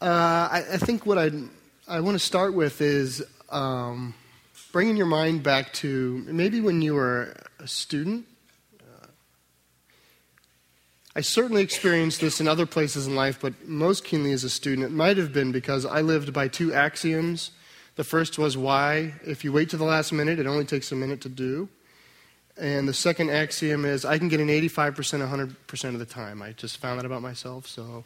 Uh, I, I, think what I I want to start with is um, bringing your mind back to maybe when you were a student. Uh, I certainly experienced this in other places in life, but most keenly as a student. It might have been because I lived by two axioms. The first was why, if you wait to the last minute, it only takes a minute to do. And the second axiom is I can get an 85%, 100% of the time. I just found that about myself. So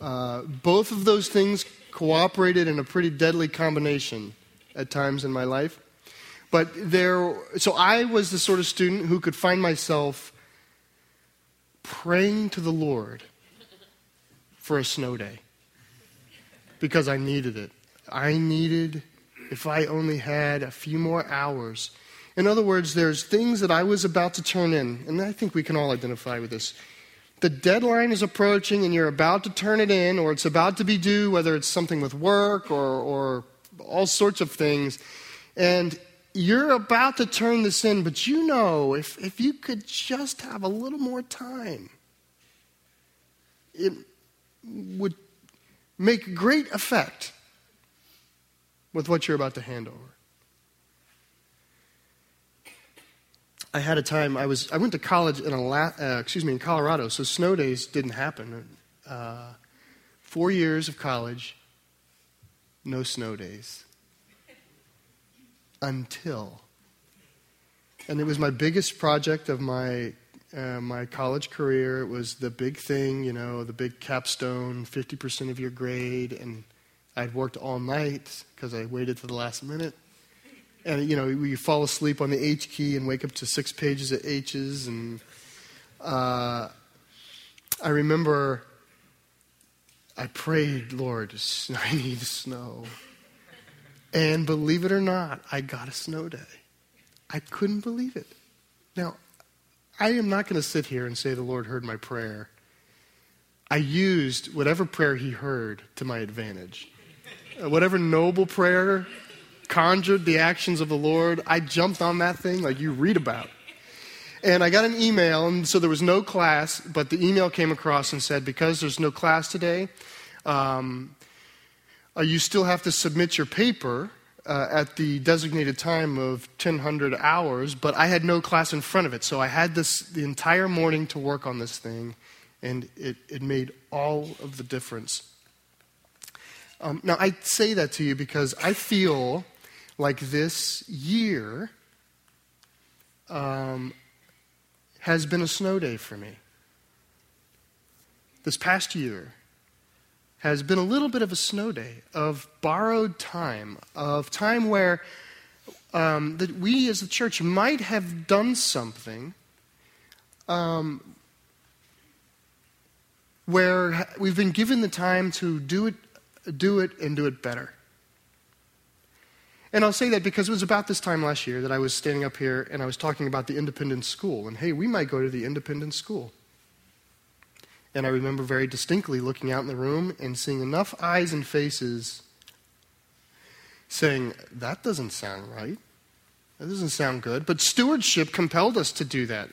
uh, both of those things cooperated in a pretty deadly combination at times in my life. But there, so I was the sort of student who could find myself praying to the Lord for a snow day because I needed it. I needed, if I only had a few more hours in other words, there's things that I was about to turn in, and I think we can all identify with this. The deadline is approaching, and you're about to turn it in, or it's about to be due, whether it's something with work or, or all sorts of things. And you're about to turn this in, but you know if, if you could just have a little more time, it would make great effect with what you're about to hand over. I had a time. I was I went to college in a uh, excuse me in Colorado, so snow days didn't happen. Uh, four years of college, no snow days until, and it was my biggest project of my uh, my college career. It was the big thing, you know, the big capstone, fifty percent of your grade, and I'd worked all night because I waited to the last minute and you know you fall asleep on the H key and wake up to six pages of H's and uh, I remember I prayed, Lord, I need snow. And believe it or not, I got a snow day. I couldn't believe it. Now, I am not going to sit here and say the Lord heard my prayer. I used whatever prayer He heard to my advantage. Uh, whatever noble prayer conjured the actions of the Lord. I jumped on that thing like you read about. And I got an email, and so there was no class, but the email came across and said, because there's no class today, um, uh, you still have to submit your paper uh, at the designated time of 1000 hours, but I had no class in front of it. So I had this the entire morning to work on this thing, and it, it made all of the difference. Um, now, I say that to you because I feel like this year um, has been a snow day for me. This past year has been a little bit of a snow day of borrowed time, of time where um, that we as the church might have done something um, where we've been given the time to do it, do it, and do it better. And I'll say that because it was about this time last year that I was standing up here and I was talking about the independent school. And hey, we might go to the independent school. And I remember very distinctly looking out in the room and seeing enough eyes and faces saying, That doesn't sound right. That doesn't sound good. But stewardship compelled us to do that.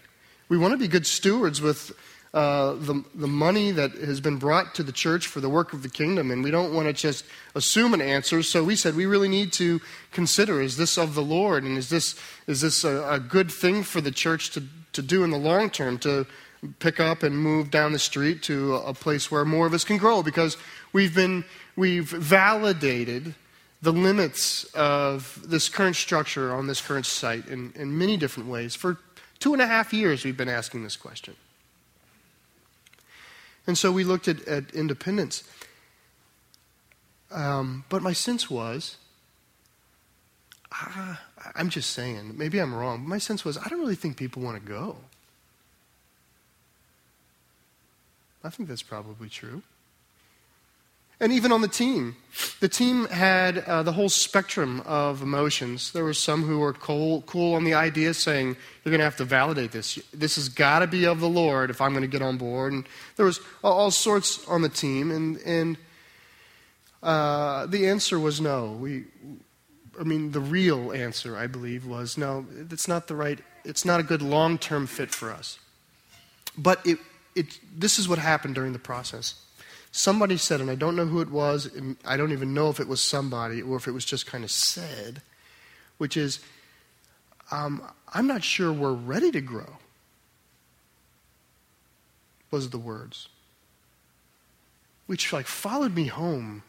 We want to be good stewards with uh, the, the money that has been brought to the church for the work of the kingdom, and we don't want to just assume an answer. So we said we really need to consider is this of the Lord, and is this, is this a, a good thing for the church to, to do in the long term, to pick up and move down the street to a place where more of us can grow? Because we've been, we've validated the limits of this current structure on this current site in, in many different ways. For two and a half years, we've been asking this question. And so we looked at, at independence. Um, but my sense was, ah, I'm just saying, maybe I'm wrong, but my sense was, I don't really think people want to go. I think that's probably true. And even on the team, the team had uh, the whole spectrum of emotions. There were some who were cool, cool on the idea, saying, You're going to have to validate this. This has got to be of the Lord if I'm going to get on board. And there was all, sorts on the team. And, and uh, the answer was no. We, I mean, the real answer, I believe, was no, it's not the right, it's not a good long term fit for us. But it, it, this is what happened during the process somebody said, and I don't know who it was, I don't even know if it was somebody or if it was just kind of said, which is, um, I'm not sure we're ready to grow, was the words. Which like followed me home.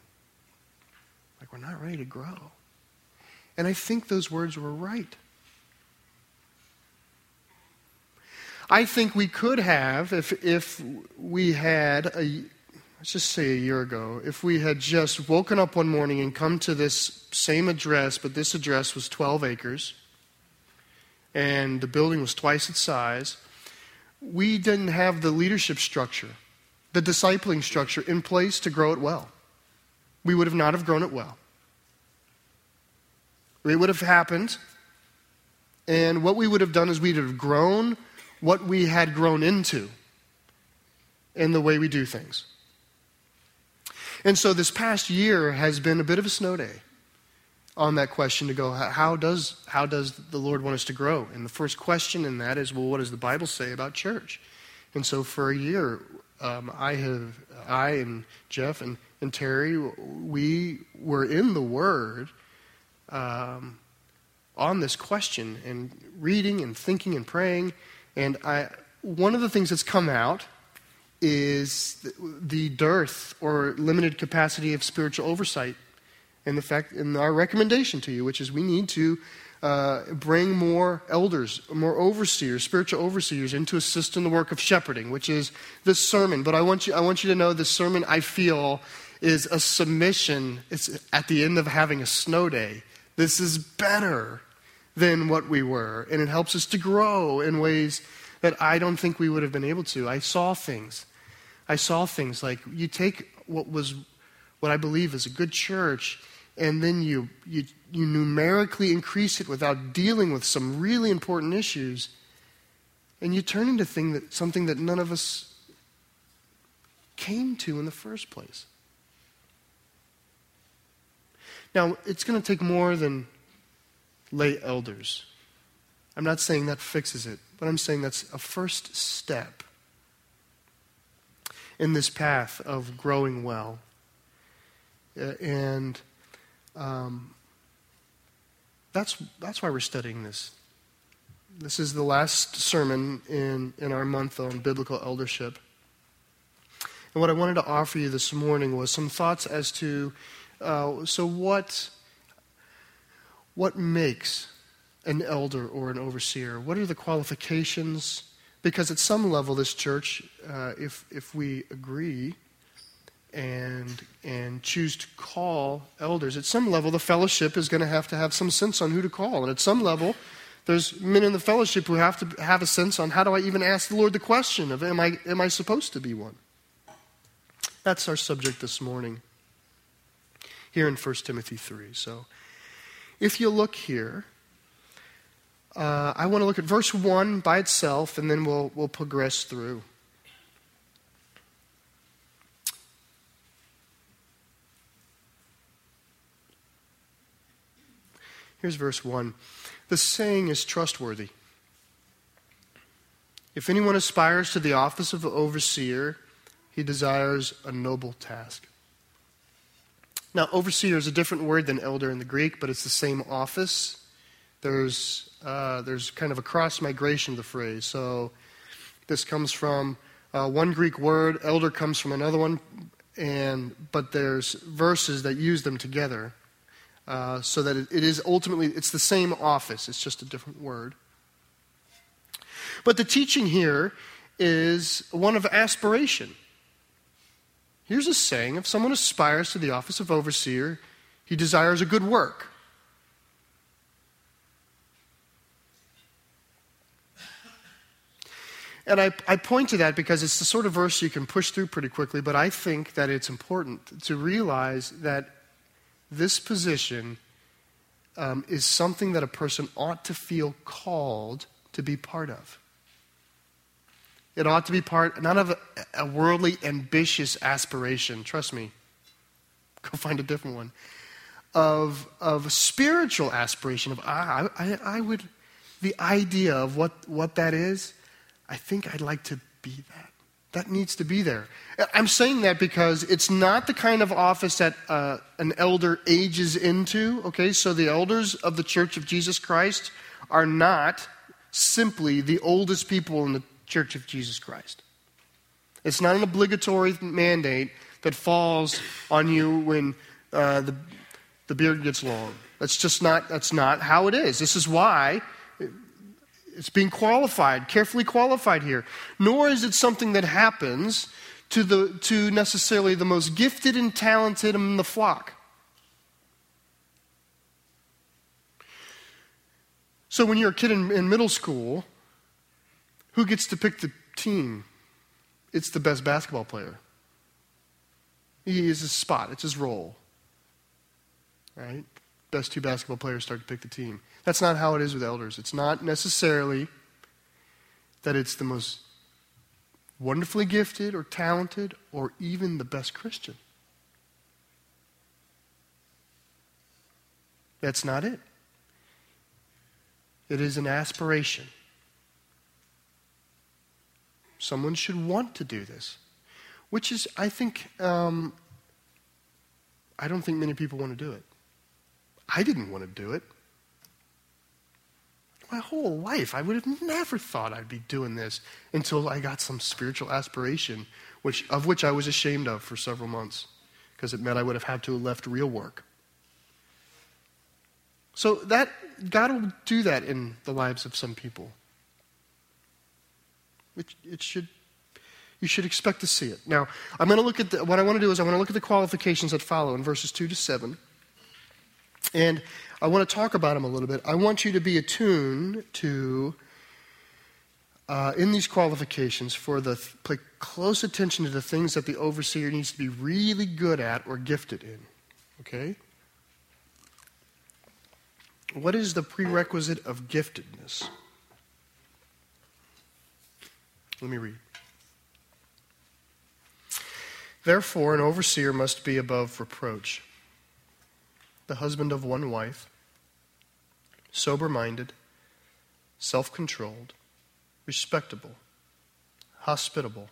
Like we're not ready to grow. And I think those words were right. I think we could have, if, if we had, a, let's just say a year ago, if we had just woken up one morning and come to this same address, but this address was 12 acres, and the building was twice its size, we didn't have the leadership structure, the discipling structure in place to grow it well. We would have not have grown it well. It would have happened, and what we would have done is we'd have grown what we had grown into in the way we do things. And so this past year has been a bit of a snow day on that question to go, how does, how does the Lord want us to grow? And the first question in that is, well, what does the Bible say about church? And so for a year, um, I have, I and Jeff and, and Terry, we were in the Word um, on this question and reading and thinking and praying. And I, one of the things that's come out is the dearth or limited capacity of spiritual oversight and the fact and our recommendation to you which is we need to uh, bring more elders more overseers spiritual overseers in to assist in the work of shepherding which is this sermon. But i want you i want you to know this sermon i feel is a submission. It's at the end of having a snow day. This is better than what we were and it helps us to grow in ways that i don't think we would have been able to i saw things i saw things like you take what was what i believe is a good church and then you, you, you numerically increase it without dealing with some really important issues, and you turn into thing that, something that none of us came to in the first place. Now, it's going to take more than lay elders. I'm not saying that fixes it, but I'm saying that's a first step in this path of growing well. Uh, and um, that's, that's why we're studying this. This is the last sermon in, in our month on biblical eldership. And what I wanted to offer you this morning was some thoughts as to uh, so what, what makes an elder or an overseer? What are the qualifications? Because at some level, this church, uh, if, if we agree, and and choose to call elders at some level the fellowship is going to have to have some sense on who to call and at some level there's men in the fellowship who have to have a sense on how do i even ask the lord the question of am i am i supposed to be one that's our subject this morning here in 1 timothy 3 so if you look here uh, i want to look at verse 1 by itself and then we'll we'll progress through Here's verse 1 The saying is trustworthy. If anyone aspires to the office of overseer, he desires a noble task. Now, overseer is a different word than elder in the Greek, but it's the same office. There's, uh, there's kind of a cross migration of the phrase. So this comes from uh, one Greek word, elder comes from another one, and but there's verses that use them together. Uh, so that it, it is ultimately it's the same office it's just a different word but the teaching here is one of aspiration here's a saying if someone aspires to the office of overseer he desires a good work And I, I, point to that because it's the sort of verse you can push through pretty quickly, but I think that it's important to realize that this position um, is something that a person ought to feel called to be part of. It ought to be part not of a, a worldly, ambitious aspiration. Trust me. Go find a different one. Of, of a spiritual aspiration. Of I, I, I would, the idea of what, what that is, I think I'd like to be that. That needs to be there. I'm saying that because it's not the kind of office that uh, an elder ages into. Okay, so the elders of the Church of Jesus Christ are not simply the oldest people in the Church of Jesus Christ. It's not an obligatory mandate that falls on you when uh, the, the beard gets long. That's just not, that's not how it is. This is why it's being qualified, carefully qualified here. Nor is it something that happens to, the, to necessarily the most gifted and talented in the flock. So when you're a kid in, in middle school, who gets to pick the team? It's the best basketball player. He is his spot, it's his role. Right? Best two basketball players start to pick the team. That's not how it is with elders. It's not necessarily that it's the most wonderfully gifted or talented or even the best Christian. That's not it. It is an aspiration. Someone should want to do this, which is, I think, um, I don't think many people want to do it. I didn't want to do it my whole life. I would have never thought I'd be doing this until I got some spiritual aspiration, which, of which I was ashamed of for several months because it meant I would have had to have left real work. So that God will do that in the lives of some people. It, it should you should expect to see it. Now, I'm going to look at the, what I want to do is I want to look at the qualifications that follow in verses 2 to 7. And I want to talk about them a little bit. I want you to be attuned to, uh, in these qualifications, for the pay close attention to the things that the overseer needs to be really good at or gifted in. Okay? What is the prerequisite of giftedness? Let me read. Therefore, an overseer must be above reproach the husband of one wife, sober minded, self controlled, respectable, hospitable,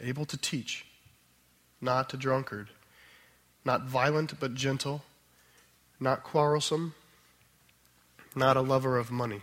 able to teach, not a drunkard, not violent but gentle, not quarrelsome, not a lover of money.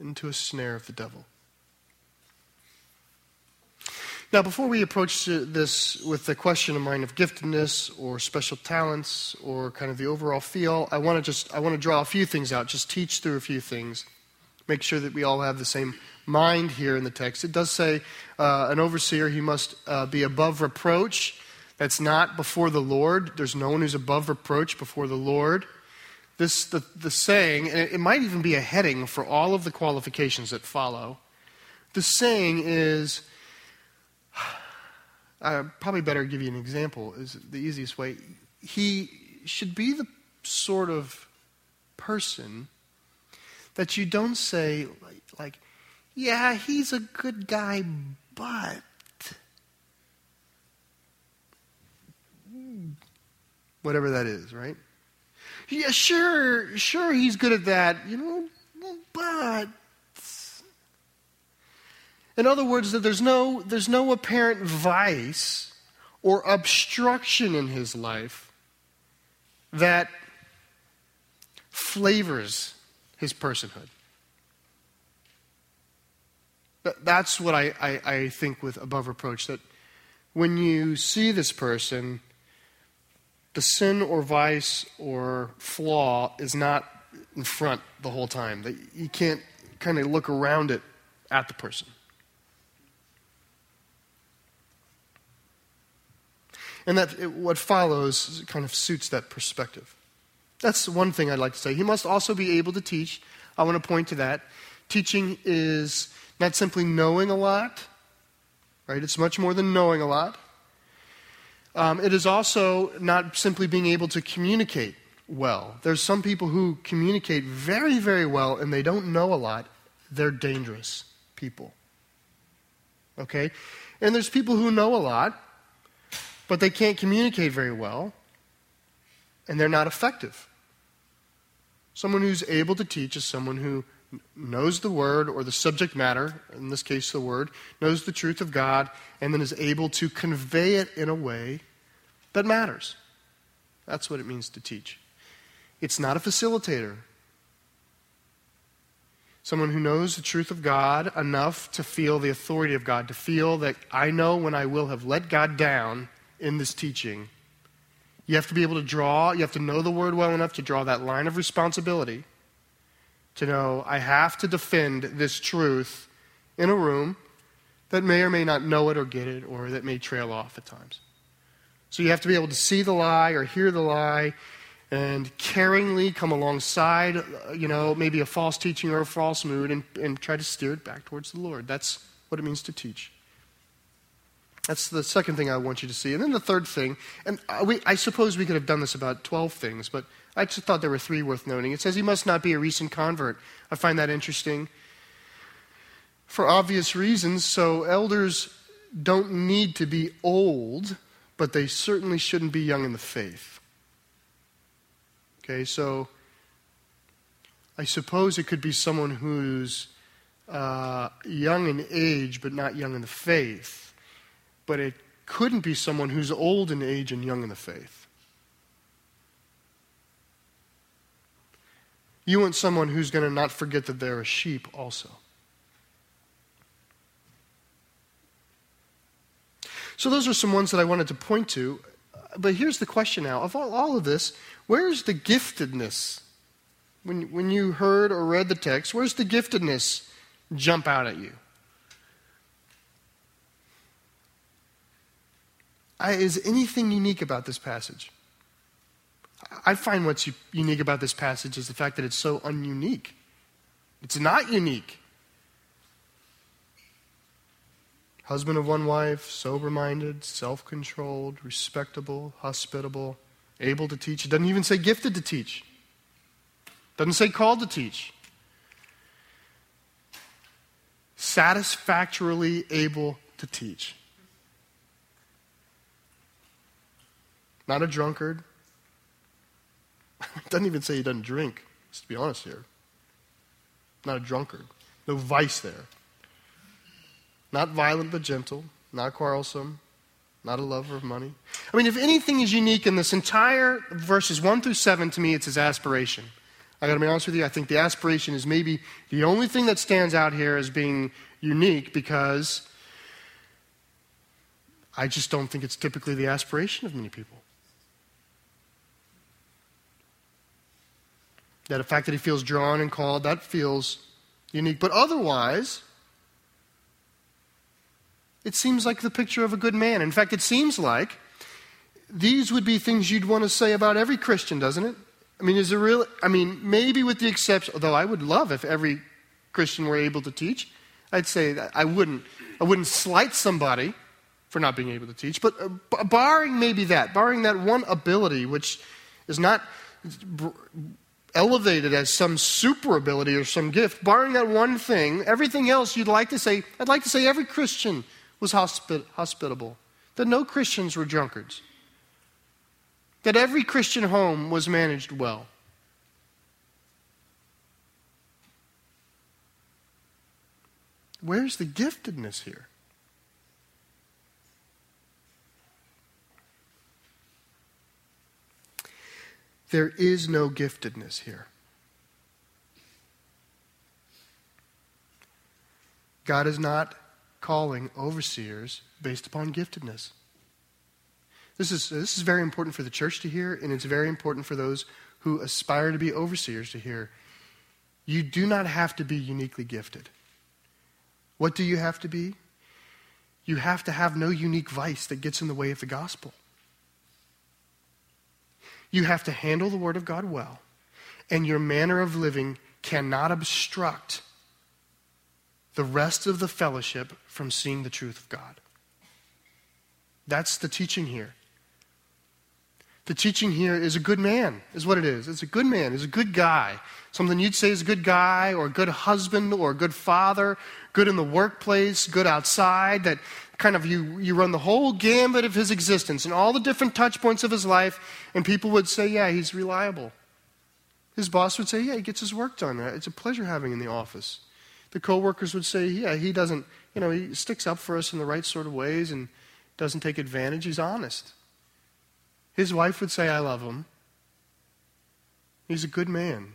into a snare of the devil. Now, before we approach this with the question of mind of giftedness or special talents or kind of the overall feel, I want to just I want to draw a few things out, just teach through a few things, make sure that we all have the same mind here in the text. It does say uh, an overseer he must uh, be above reproach. That's not before the Lord. There's no one who's above reproach before the Lord this the, the saying, and it might even be a heading for all of the qualifications that follow. The saying is, I probably better give you an example, is the easiest way. He should be the sort of person that you don't say, like, like yeah, he's a good guy, but. Whatever that is, right? Yeah, sure, sure, he's good at that, you know, but. In other words, that there's no, there's no apparent vice or obstruction in his life that flavors his personhood. That's what I, I, I, think with above reproach that when you see this person, the sin or vice or flaw is not in front the whole time. That you can't kind of look around it at the person. And that it, what follows kind of suits that perspective. That's one thing I'd like to say. He must also be able to teach. I want to point to that. Teaching is not simply knowing a lot, right? It's much more than knowing a lot. Um, it is also not simply being able to communicate well. There's some people who communicate very, very well and they don't know a lot. They're dangerous people. Okay? And there's people who know a lot, but they can't communicate very well, and they're not effective. Someone who's able to teach is someone who knows the word or the subject matter, in this case the word, knows the truth of God, and then is able to convey it in a way that matters. That's what it means to teach. It's not a facilitator. Someone who knows the truth of God enough to feel the authority of God, to feel that I know when I will have let God down in this teaching. You have to be able to draw, you have to know the word well enough to draw that line of responsibility to know I have to defend this truth in a room that may or may not know it or get it or that may trail off at times. So you have to be able to see the lie or hear the lie and caringly come alongside, you know, maybe a false teaching or a false mood and, and try to steer it back towards the Lord. That's what it means to teach. That's the second thing I want you to see. And then the third thing, and we, I suppose we could have done this about 12 things, but I just thought there were three worth noting. It says he must not be a recent convert. I find that interesting for obvious reasons. So, elders don't need to be old, but they certainly shouldn't be young in the faith. Okay, so I suppose it could be someone who's uh, young in age, but not young in the faith. But it couldn't be someone who's old in age and young in the faith. You want someone who's going to not forget that they're a sheep also. So, those are some ones that I wanted to point to. But here's the question now of all, all of this, where's the giftedness? When, when you heard or read the text, where's the giftedness jump out at you? I, is anything unique about this passage? I find what's unique about this passage is the fact that it's so ununique. It's not unique. Husband of one wife, sober minded, self controlled, respectable, hospitable, able to teach. It doesn't even say gifted to teach, it doesn't say called to teach. Satisfactorily able to teach. Not a drunkard, doesn't even say he doesn't drink, just to be honest here. Not a drunkard. No vice there. Not violent but gentle. Not quarrelsome. Not a lover of money. I mean, if anything is unique in this entire verses 1 through 7, to me, it's his aspiration. I got to be honest with you, I think the aspiration is maybe the only thing that stands out here as being unique because I just don't think it's typically the aspiration of many people. That the fact that he feels drawn and called, that feels unique. But otherwise, it seems like the picture of a good man. In fact, it seems like these would be things you'd want to say about every Christian, doesn't it? I mean, is there really, I mean, maybe with the exception, although I would love if every Christian were able to teach. I'd say I wouldn't, I wouldn't slight somebody for not being able to teach, but uh, barring maybe that, barring that one ability, which is not elevated as some super ability or some gift, barring that one thing, everything else you'd like to say, I'd like to say every Christian was hospi- hospitable, that no Christians were drunkards, that every Christian home was managed well. Where's the giftedness here? There is no giftedness here. God is not calling overseers based upon giftedness. This is, this is very important for the church to hear, and it's very important for those who aspire to be overseers to hear. You do not have to be uniquely gifted. What do you have to be? You have to have no unique vice that gets in the way of the gospel. You have to handle the Word of God well, and your manner of living cannot obstruct the rest of the fellowship from seeing the truth of God. That's the teaching here. The teaching here is a good man, is what it is. It's a good man, is a good guy. Something you'd say is a good guy, or a good husband, or a good father, good in the workplace, good outside, that kind of you, you run the whole gambit of his existence and all the different touch points of his life, and people would say, yeah, he's reliable. His boss would say, yeah, he gets his work done. It's a pleasure having in the office. The coworkers would say, yeah, he doesn't, you know, he sticks up for us in the right sort of ways and doesn't take advantage. He's honest. His wife would say, I love him. He's a good man.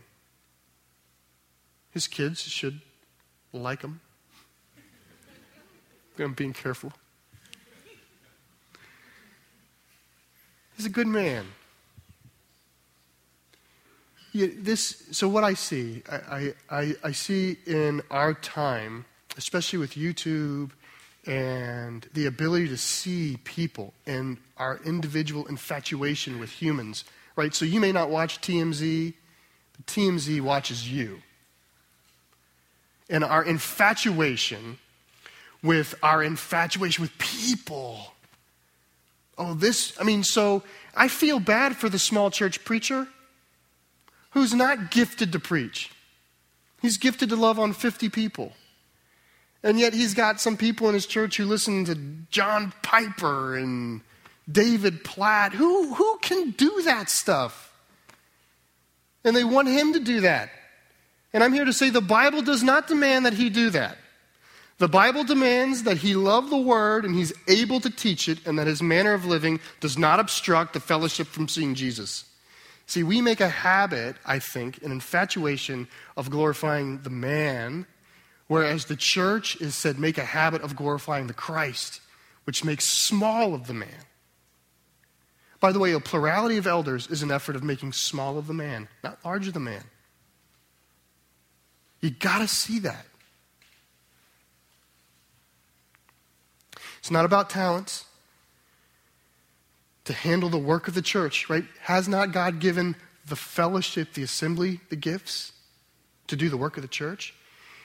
His kids should like him. I'm being careful. He's a good man. Yeah, this, so what I see, I, I, I see in our time, especially with YouTube and the ability to see people and our individual infatuation with humans, right? So you may not watch TMZ, but TMZ watches you. And our infatuation with our infatuation with people. Oh, this, I mean, so I feel bad for the small church preacher who's not gifted to preach. He's gifted to love on 50 people. And yet he's got some people in his church who listen to John Piper and David Platt. Who, who can do that stuff? And they want him to do that. And I'm here to say the Bible does not demand that he do that. The Bible demands that he love the word and he's able to teach it, and that his manner of living does not obstruct the fellowship from seeing Jesus. See, we make a habit, I think, an infatuation of glorifying the man Whereas the church is said, make a habit of glorifying the Christ, which makes small of the man. By the way, a plurality of elders is an effort of making small of the man, not large of the man. You got to see that. It's not about talents to handle the work of the church, right? Has not God given the fellowship, the assembly, the gifts to do the work of the church?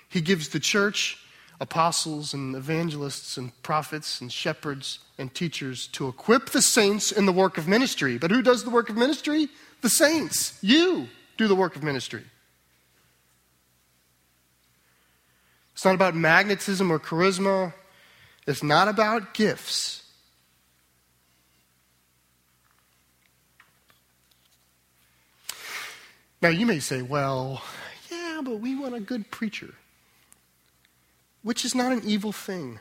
He gives the church apostles and evangelists and prophets and shepherds and teachers to equip the saints in the work of ministry. But who does the work of ministry? The saints. You do the work of ministry. It's not about magnetism or charisma. It's not about gifts. Now, you may say, well, yeah, but we want a good preacher which is not an evil thing.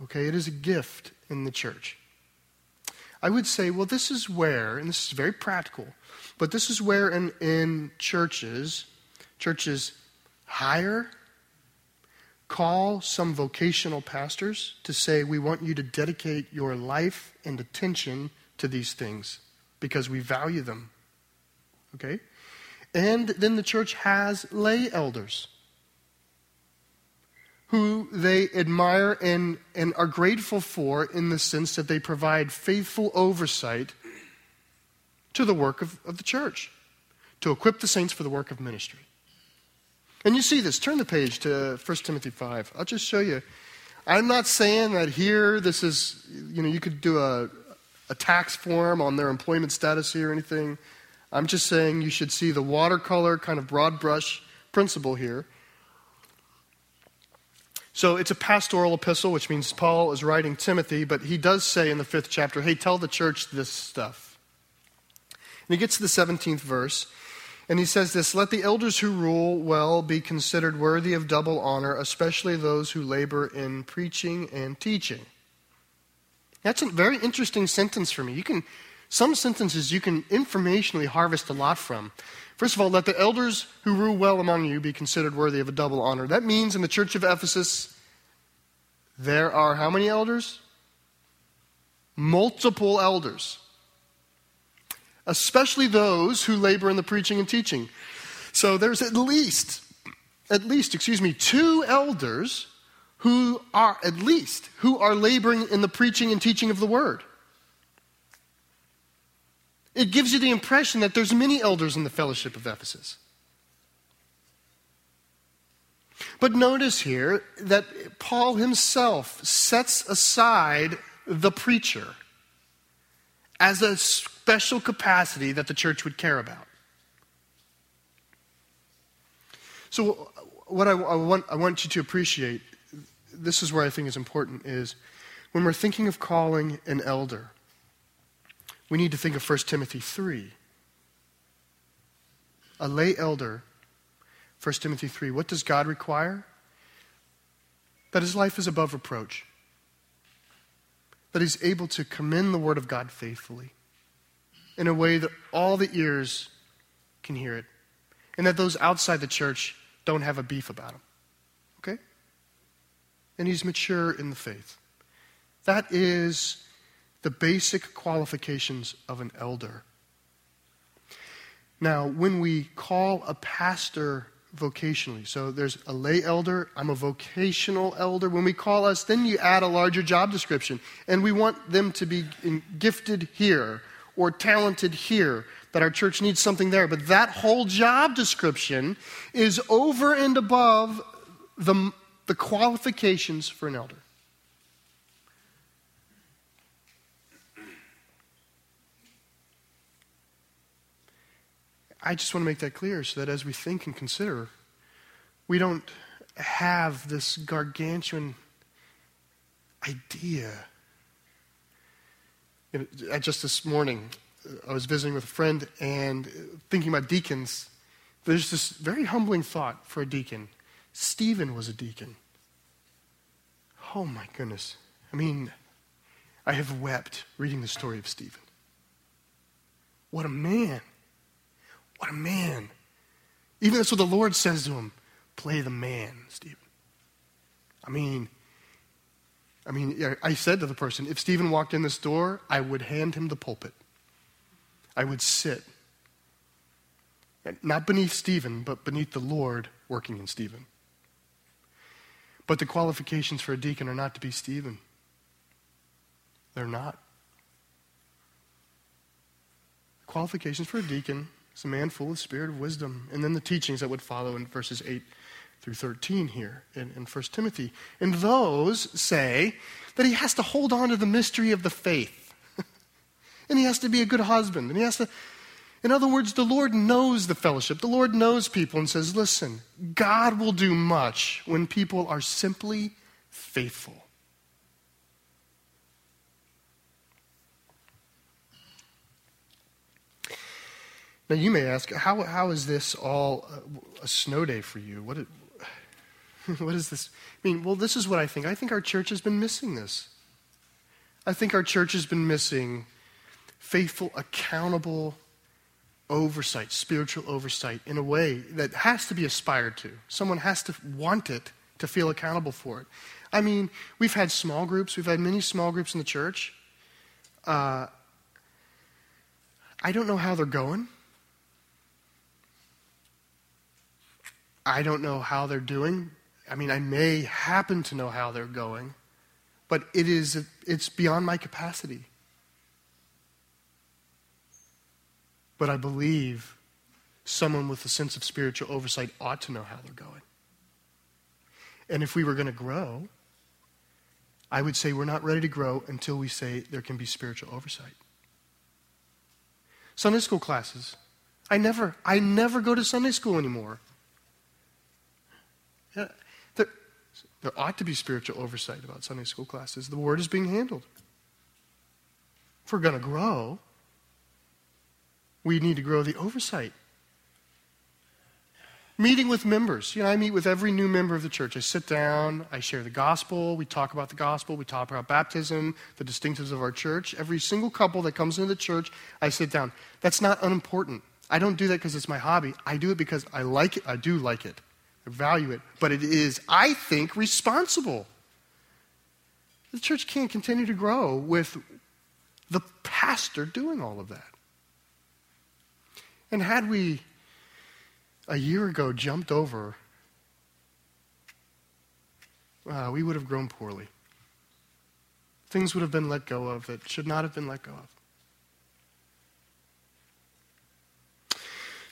Okay, it is a gift in the church. I would say, well, this is where, and this is very practical, but this is where in, in churches, churches hire, call some vocational pastors to say, we want you to dedicate your life and attention to these things because we value them. Okay? And then the church has lay elders who they admire and, and are grateful for in the sense that they provide faithful oversight to the work of, of the church, to equip the saints for the work of ministry. And you see this. Turn the page to 1 Timothy 5. I'll just show you. I'm not saying that here this is, you know, you could do a, a tax form on their employment status here or anything. I'm just saying you should see the watercolor kind of broad brush principle here. So it's a pastoral epistle, which means Paul is writing Timothy, but he does say in the fifth chapter, hey, tell the church this stuff. And he gets to the 17th verse, and he says this Let the elders who rule well be considered worthy of double honor, especially those who labor in preaching and teaching. That's a very interesting sentence for me. You can, some sentences you can informationally harvest a lot from. First of all, let the elders who rule well among you be considered worthy of a double honor. That means in the church of Ephesus, there are how many elders? Multiple elders, especially those who labor in the preaching and teaching. So there's at least, at least, excuse me, two elders who are, at least, who are laboring in the preaching and teaching of the word. It gives you the impression that there's many elders in the fellowship of Ephesus. But notice here that Paul himself sets aside the preacher. as a special capacity that the church would care about. So, what I, I, want, I want you to appreciate, this is where I think is important, is when we're thinking of calling an elder, we need to think of 1 Timothy 3. A lay elder, 1 Timothy 3, what does God require? That his life is above reproach, that he's able to commend the word of God faithfully in a way that all the ears can hear it, and that those outside the church don't have a beef about him. Okay? And he's mature in the faith. That is the basic qualifications of an elder. Now, when we call a pastor vocationally, so there's a lay elder, I'm a vocational elder. When we call us, then you add a larger job description. And we want them to be gifted here or talented here, that our church needs something there. But that whole job description is over and above the, the qualifications for an elder. I just want to make that clear so that as we think and consider, we don't have this gargantuan idea. You know, just this morning, uh, I was visiting with a friend and thinking about deacons. There's this very humbling thought for a deacon. Stephen was a deacon. Oh my goodness. I mean, I have wept reading the story of Stephen. What a man. What a man. Even that's what the Lord says to him play the man, Stephen. I mean, I mean, I said to the person, if Stephen walked in this door, I would hand him the pulpit. I would sit. Not beneath Stephen, but beneath the Lord working in Stephen. But the qualifications for a deacon are not to be Stephen. They're not. The qualifications for a deacon He's a man full of spirit of wisdom. And then the teachings that would follow in verses 8 through 13 here in, in 1 Timothy. And those say that he has to hold on to the mystery of the faith. and he has to be a good husband. And he has to, in other words, the Lord knows the fellowship. The Lord knows people and says, listen, God will do much when people are simply faithful. Now, you may ask, how, how is this all a, snow day for you? What, what is this? I mean, well, this is what I think. I think our church has been missing this. I think our church has been missing faithful, accountable oversight, spiritual oversight, in a way that has to be aspired to. Someone has to want it to feel accountable for it. I mean, we've had small groups, we've had many small groups in the church. Uh, I don't know how they're going. I don't know how they're doing. I mean, I may happen to know how they're going, but it is, it's beyond my capacity. But I believe someone with a sense of spiritual oversight ought to know how they're going. And if we were going to grow, I would say we're not ready to grow until we say there can be spiritual oversight. Sunday school classes. I never, I never go to Sunday school anymore. Yeah, there, there ought to be spiritual oversight about Sunday school classes. The word is being handled. If we're going to grow, we need to grow the oversight. Meeting with members. You know, I meet with every new member of the church. I sit down, I share the gospel, we talk about the gospel, we talk about baptism, the distinctives of our church. Every single couple that comes into the church, I sit down. That's not unimportant. I don't do that because it's my hobby. I do it because I like it. I do like it. Value it, but it is, I think, responsible. The church can't continue to grow with the pastor doing all of that. And had we a year ago jumped over, uh, we would have grown poorly. Things would have been let go of that should not have been let go of.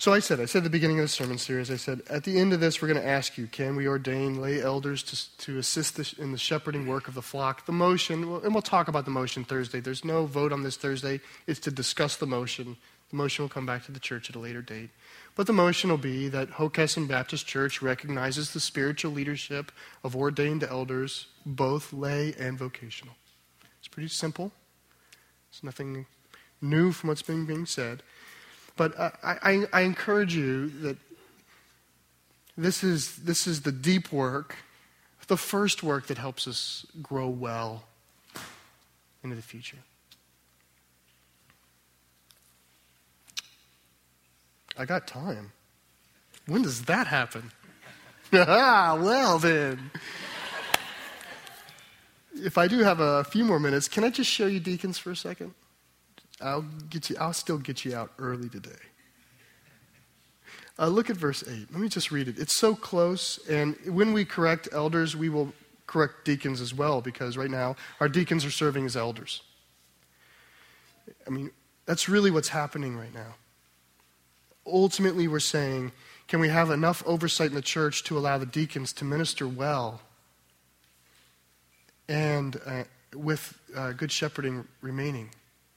So I said, I said at the beginning of the sermon series, I said, at the end of this, we're going to ask you, can we ordain lay elders to, to assist the, in the shepherding work of the flock? The motion, and we'll talk about the motion Thursday. There's no vote on this Thursday. It's to discuss the motion. The motion will come back to the church at a later date. But the motion will be that Hockessin Baptist Church recognizes the spiritual leadership of ordained elders, both lay and vocational. It's pretty simple. It's nothing new from what's been being said. But I, I, I encourage you that this is, this is the deep work, the first work that helps us grow well into the future. I got time. When does that happen? ah, well then. if I do have a few more minutes, can I just show you deacons for a second? I'll get you. I'll still get you out early today. Uh, look at verse eight. Let me just read it. It's so close, and when we correct elders, we will correct deacons as well, because right now our deacons are serving as elders. I mean, that's really what's happening right now. Ultimately, we're saying, can we have enough oversight in the church to allow the deacons to minister well and uh, with uh, good shepherding remaining?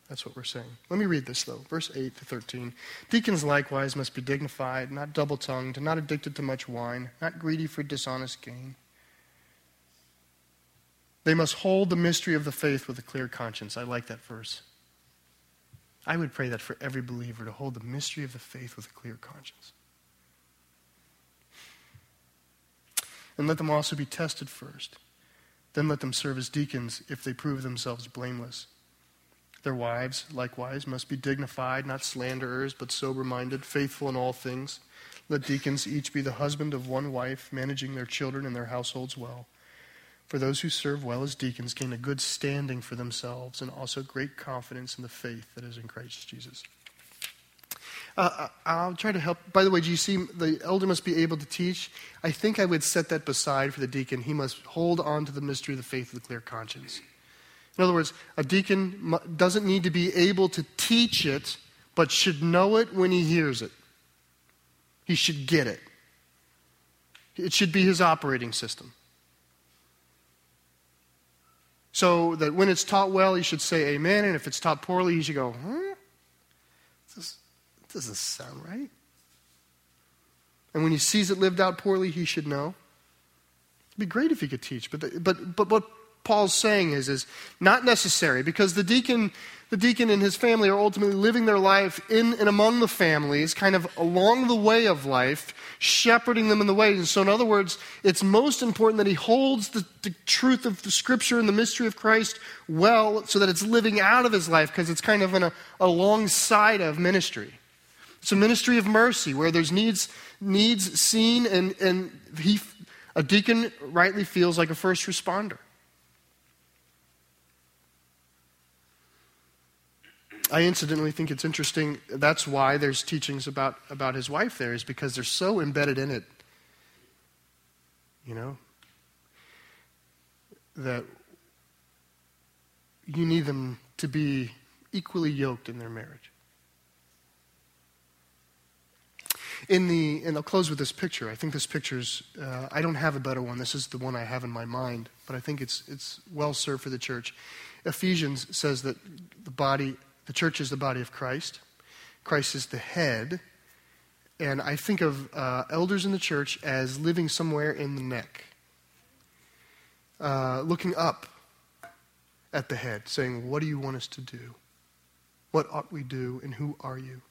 That's what we're saying. Let me read this, though. Verse 8 to 13. Deacons likewise must be dignified, not double tongued, not addicted to much wine, not greedy for dishonest gain. They must hold the mystery of the faith with a clear conscience. I like that verse. I would pray that for every believer to hold the mystery of the faith with a clear conscience. And let them also be tested first. Then let them serve as deacons if they prove themselves blameless. Their wives, likewise, must be dignified, not slanderers, but sober minded, faithful in all things. Let deacons each be the husband of one wife, managing their children and their households well. For those who serve well as deacons gain a good standing for themselves and also great confidence in the faith that is in Christ Jesus. Uh, I'll try to help. By the way, do you see the elder must be able to teach? I think I would set that beside for the deacon. He must hold on to the mystery of the faith with a clear conscience. In other words, a deacon doesn't need to be able to teach it, but should know it when he hears it. He should get it. It should be his operating system. So that when it's taught well, he should say amen, and if it's taught poorly, he should go, huh? This doesn't sound right. And when he sees it lived out poorly, he should know. It'd be great if he could teach, but, the, but, but what Paul's saying is, is not necessary because the deacon, the deacon and his family are ultimately living their life in and among the families, kind of along the way of life, shepherding them in the ways. And so, in other words, it's most important that he holds the, the truth of the scripture and the mystery of Christ well so that it's living out of his life because it's kind of in a, alongside of ministry. It's a ministry of mercy where there's needs, needs seen, and, and he, a deacon rightly feels like a first responder. I incidentally think it's interesting. That's why there's teachings about, about his wife there, is because they're so embedded in it, you know, that you need them to be equally yoked in their marriage. In the, and I'll close with this picture. I think this picture's, uh, I don't have a better one. This is the one I have in my mind, but I think it's, it's well served for the church. Ephesians says that the body the church is the body of Christ. Christ is the head. And I think of uh, elders in the church as living somewhere in the neck, uh, looking up at the head, saying, What do you want us to do? What ought we do? And who are you?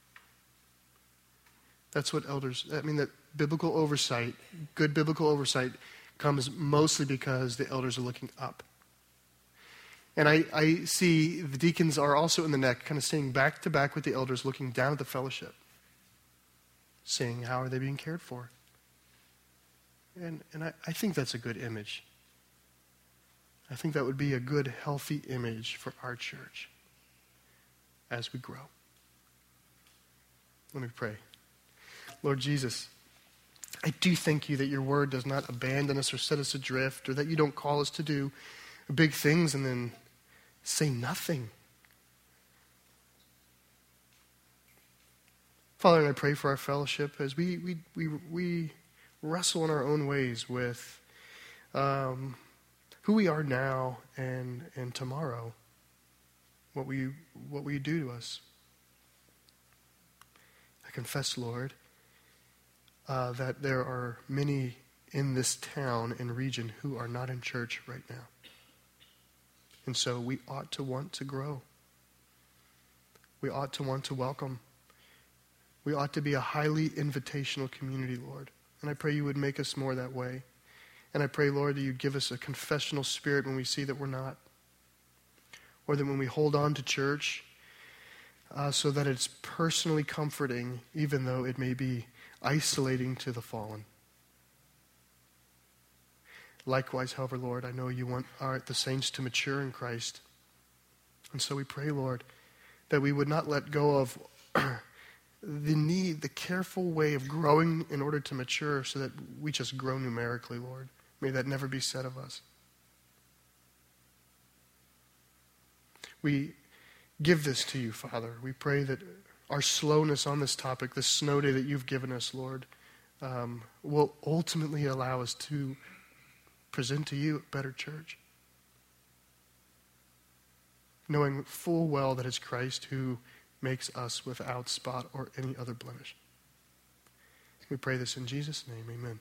That's what elders, I mean, that biblical oversight, good biblical oversight, comes mostly because the elders are looking up. And I, I see the deacons are also in the neck, kind of staying back to back with the elders, looking down at the fellowship, saying, How are they being cared for? And, and I, I think that's a good image. I think that would be a good, healthy image for our church as we grow. Let me pray. Lord Jesus, I do thank you that your word does not abandon us or set us adrift, or that you don't call us to do big things and then say nothing. Father, I pray for our fellowship as we, we, we, we wrestle in our own ways with um, who we are now and, and tomorrow, what you, what you do to us? I confess, Lord, uh, that there are many in this town and region who are not in church right now. And so we ought to want to grow. We ought to want to welcome. We ought to be a highly invitational community, Lord. And I pray you would make us more that way. And I pray, Lord, that you'd give us a confessional spirit when we see that we're not. Or that when we hold on to church, uh, so that it's personally comforting, even though it may be isolating to the fallen. Likewise, however, Lord, I know you want our, the saints to mature in Christ. And so we pray, Lord, that we would not let go of the need, the careful way of growing in order to mature so that we just grow numerically, Lord. May that never be said of us. We give this to you, Father. We pray that our slowness on this topic, this snow day that you've given us, Lord, um, will ultimately allow us to present to you a better church. Knowing full well that it's Christ who makes us without spot or any other blemish. We pray this in Jesus' name. Amen.